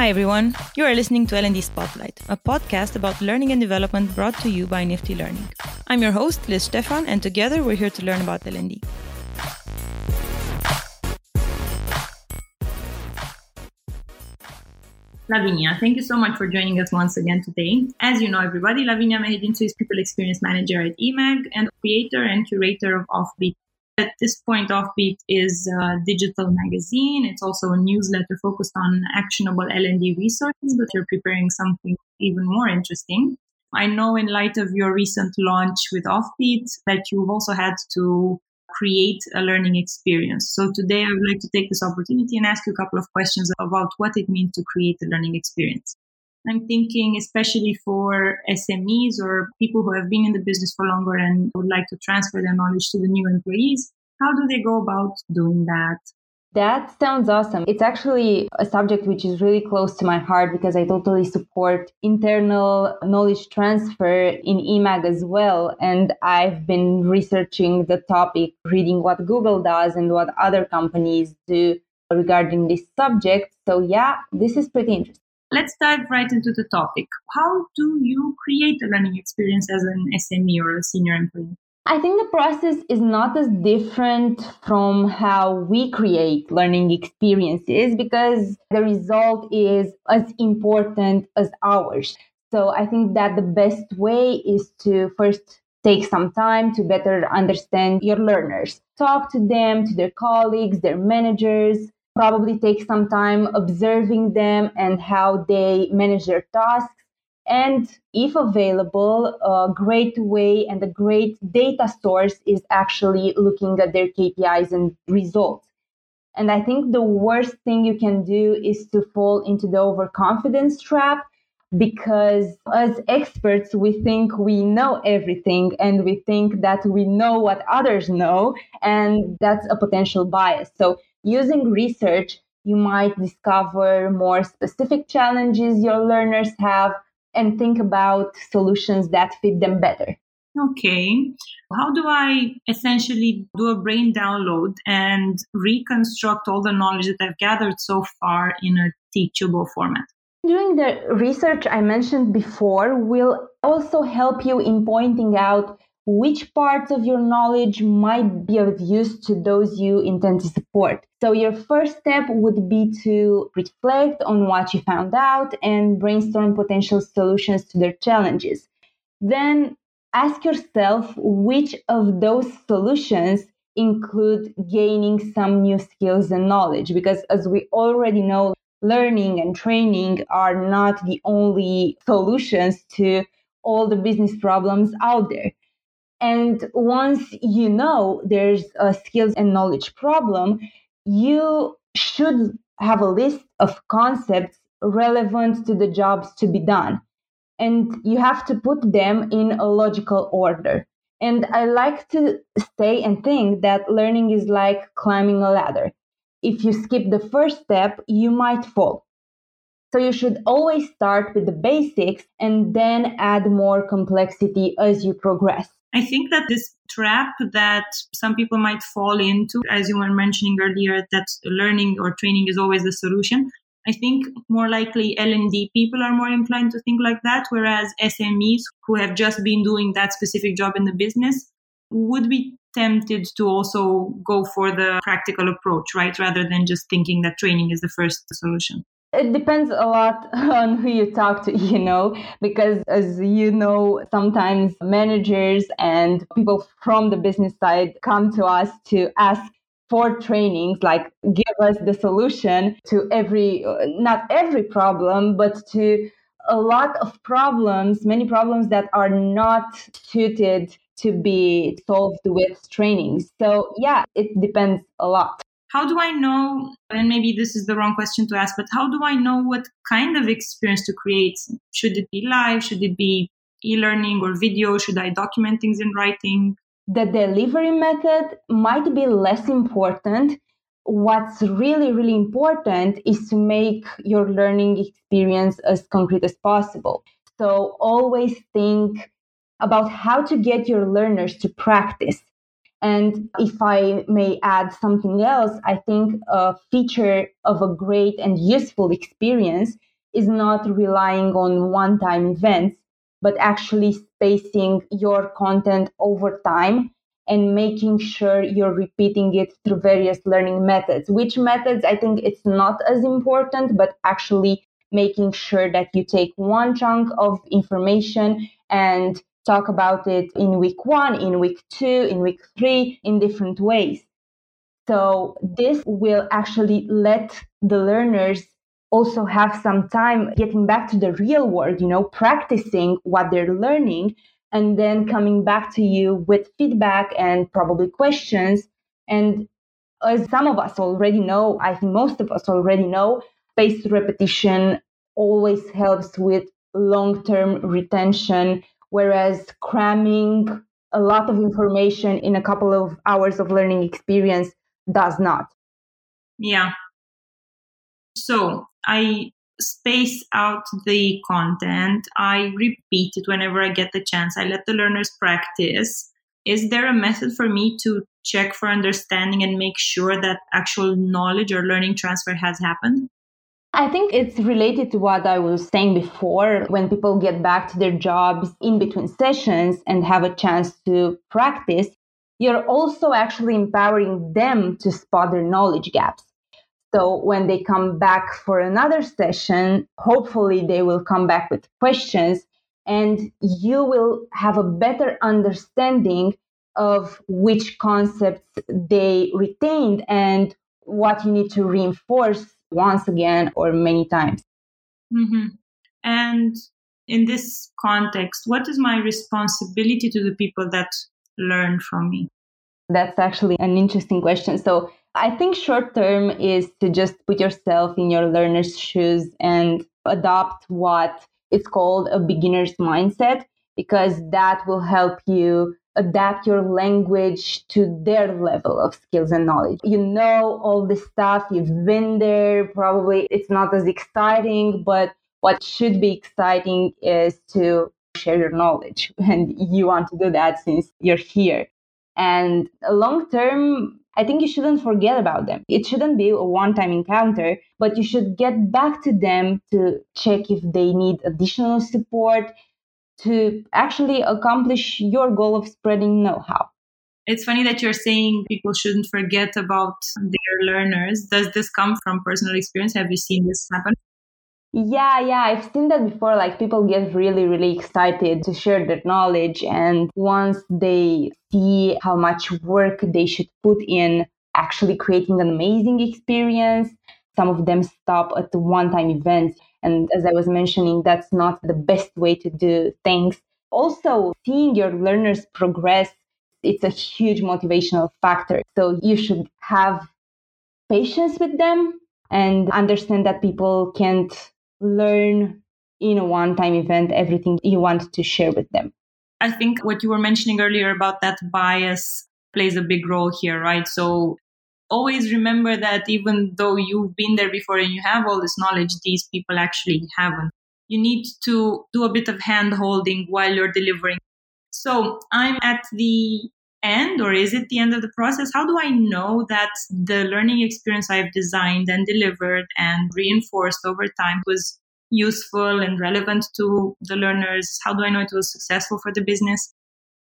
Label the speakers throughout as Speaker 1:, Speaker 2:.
Speaker 1: Hi everyone, you are listening to L&D Spotlight, a podcast about learning and development brought to you by Nifty Learning. I'm your host, Liz Stefan, and together we're here to learn about L&D. Lavinia, thank you so much for joining us once again today. As you know, everybody, Lavinia Mehedințu is People Experience Manager at eMAG and creator and curator of Offbeat. At this point, Offbeat is a digital magazine. It's also a newsletter focused on actionable L&D resources, but you're preparing something even more interesting. I know in light of your recent launch with Offbeat that you've also had to create a learning experience. So today I would like to take this opportunity and ask you a couple of questions about what it means to create a learning experience. I'm thinking especially for SMEs or people who have been in the business for longer and would like to transfer their knowledge to the new employees. How do they go about doing that?
Speaker 2: That sounds awesome. It's actually a subject which is really close to my heart because I totally support internal knowledge transfer in eMAG as well. And I've been researching the topic, reading what Google does and what other companies do regarding this subject. So, yeah, this is pretty interesting.
Speaker 1: Let's dive right into the topic. How do you create a learning experience as an SME or a senior employee?
Speaker 2: I think the process is not as different from how we create learning experiences because the result is as important as ours. So I think that the best way is to first take some time to better understand your learners. Talk to them, to their colleagues, their managers, probably take some time observing them and how they manage their tasks and if available, a great way and a great data source is actually looking at their KPIs and results. And I think the worst thing you can do is to fall into the overconfidence trap because as experts, we think we know everything and we think that we know what others know, and that's a potential bias. So, using research, you might discover more specific challenges your learners have and think about solutions that fit them better.
Speaker 1: Okay. How do I essentially do a brain download and reconstruct all the knowledge that I've gathered so far in a teachable format?
Speaker 2: Doing the research I mentioned before will also help you in pointing out which parts of your knowledge might be of use to those you intend to support. So, your first step would be to reflect on what you found out and brainstorm potential solutions to their challenges. Then, ask yourself which of those solutions include gaining some new skills and knowledge, because as we already know, learning and training are not the only solutions to all the business problems out there. And once you know there's a skills and knowledge problem, you should have a list of concepts relevant to the jobs to be done. And you have to put them in a logical order. And I like to say and think that learning is like climbing a ladder. If you skip the first step, you might fall. So you should always start with the basics and then add more complexity as you progress.
Speaker 1: I think that this trap that some people might fall into, as you were mentioning earlier, that learning or training is always the solution. I think more likely L&D people are more inclined to think like that, whereas SMEs who have just been doing that specific job in the business would be tempted to also go for the practical approach, right? Rather than just thinking that training is the first solution.
Speaker 2: It depends a lot on who you talk to, you know, because as you know, sometimes managers and people from the business side come to us to ask for trainings, like give us the solution to every, not every problem, but to a lot of problems, many problems that are not suited to be solved with training. So, yeah, it depends a lot
Speaker 1: how do I know, and maybe this is the wrong question to ask, but how do I know what kind of experience to create? Should it be live? Should it be e learning or video? Should I document things in writing?
Speaker 2: The delivery method might be less important. What's really, really important is to make your learning experience as concrete as possible. So always think about how to get your learners to practice and if I may add something else, I think a feature of a great and useful experience is not relying on one time events, but actually spacing your content over time and making sure you're repeating it through various learning methods. Which methods I think it's not as important, but actually making sure that you take one chunk of information and talk about it in week one, in week two, in week three, in different ways. So this will actually let the learners also have some time getting back to the real world, you know, practicing what they're learning and then coming back to you with feedback and probably questions. And as some of us already know, I think most of us already know, spaced repetition always helps with long term retention, whereas cramming a lot of information in a couple of hours of learning experience does not.
Speaker 1: Yeah. So I space out the content. I repeat it whenever I get the chance. I let the learners practice. Is there a method for me to check for understanding and make sure that actual knowledge or learning transfer has happened?
Speaker 2: I think it's related to what I was saying before. When people get back to their jobs in between sessions and have a chance to practice, you're also actually empowering them to spot their knowledge gaps. So when they come back for another session, hopefully they will come back with questions and you will have a better understanding of which concepts they retained and what you need to reinforce once again or many times.
Speaker 1: Mm-hmm. And in this context, what is my responsibility to the people that learn from me?
Speaker 2: That's actually an interesting question. So I think short term is to just put yourself in your learner's shoes and adopt what is called a beginner's mindset, because that will help you adapt your language to their level of skills and knowledge. You know all the stuff, you've been there, probably it's not as exciting, but what should be exciting is to share your knowledge. And you want to do that since you're here. And long term, I think you shouldn't forget about them. It shouldn't be a one time encounter, but you should get back to them to check if they need additional support to actually accomplish your goal of spreading know how.
Speaker 1: It's funny that you're saying people shouldn't forget about their learners. Does this come from personal experience? Have you seen this happen?
Speaker 2: Yeah, yeah, I've seen that before. Like people get really, really excited to share their knowledge. And once they see how much work they should put in actually creating an amazing experience, some of them stop at one time events. And as I was mentioning, that's not the best way to do things. Also, seeing your learners progress, it's a huge motivational factor. So you should have patience with them and understand that people can't learn in a one time event everything you want to share with them.
Speaker 1: I think what you were mentioning earlier about that bias plays a big role here, right? So always remember that even though you've been there before and you have all this knowledge, these people actually haven't. You need to do a bit of hand holding while you're delivering. So I'm at the end, or is it the end of the process? How do I know that the learning experience I've designed and delivered and reinforced over time was useful and relevant to the learners? How do I know it was successful for the business?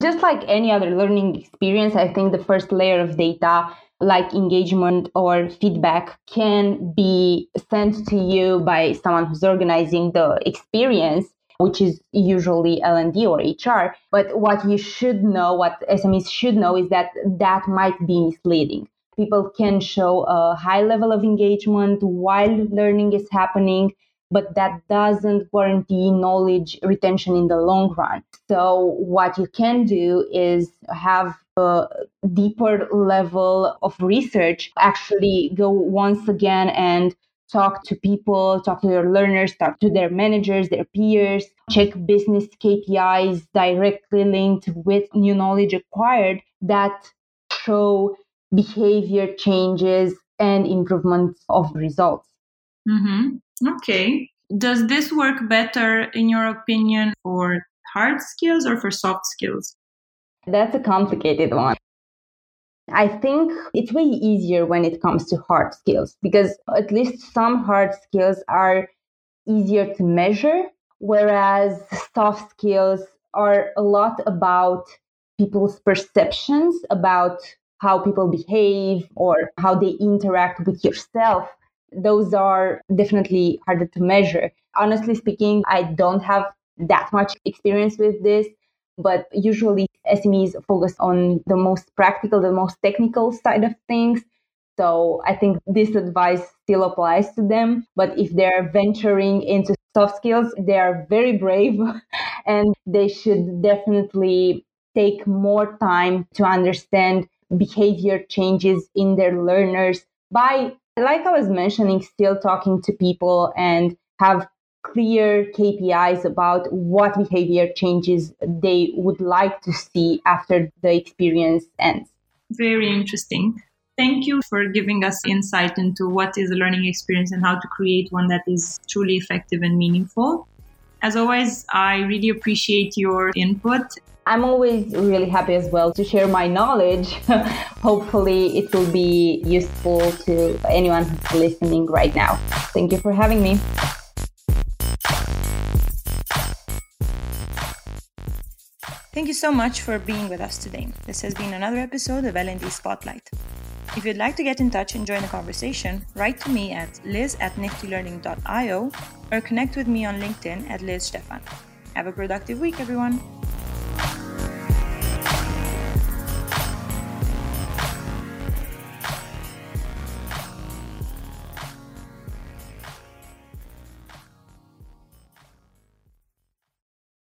Speaker 2: Just like any other learning experience, I think the first layer of data, like engagement or feedback, can be sent to you by someone who's organizing the experience which is usually L&D or HR. But what you should know, what SMEs should know is that that might be misleading. People can show a high level of engagement while learning is happening, but that doesn't guarantee knowledge retention in the long run. So, what you can do is have a deeper level of research, actually go once again and talk to people, talk to their learners, talk to their managers, their peers, check business KPIs directly linked with new knowledge acquired that show behavior changes and improvements of results.
Speaker 1: Mm-hmm. Okay. Does this work better, in your opinion, for hard skills or for soft skills?
Speaker 2: That's a complicated one. I think it's way easier when it comes to hard skills because at least some hard skills are easier to measure, whereas soft skills are a lot about people's perceptions about how people behave or how they interact with yourself. Those are definitely harder to measure. Honestly speaking, I don't have that much experience with this, but usually SMEs focus on the most practical, the most technical side of things. So I think this advice still applies to them. But if they're venturing into soft skills, they are very brave and they should definitely take more time to understand behavior changes in their learners by, like I was mentioning, still talking to people and have clear KPIs about what behavior changes they would like to see after the experience ends.
Speaker 1: Very interesting. Thank you for giving us insight into what is a learning experience and how to create one that is truly effective and meaningful. As always, I really appreciate your input.
Speaker 2: I'm always really happy as well to share my knowledge. Hopefully, it will be useful to anyone who's listening right now. Thank you for having me.
Speaker 1: Thank you so much for being with us today. This has been another episode of L&D Spotlight. If you'd like to get in touch and join the conversation, write to me at liz at niftylearning.io or connect with me on LinkedIn at Liz Stefan. Have a productive week, everyone.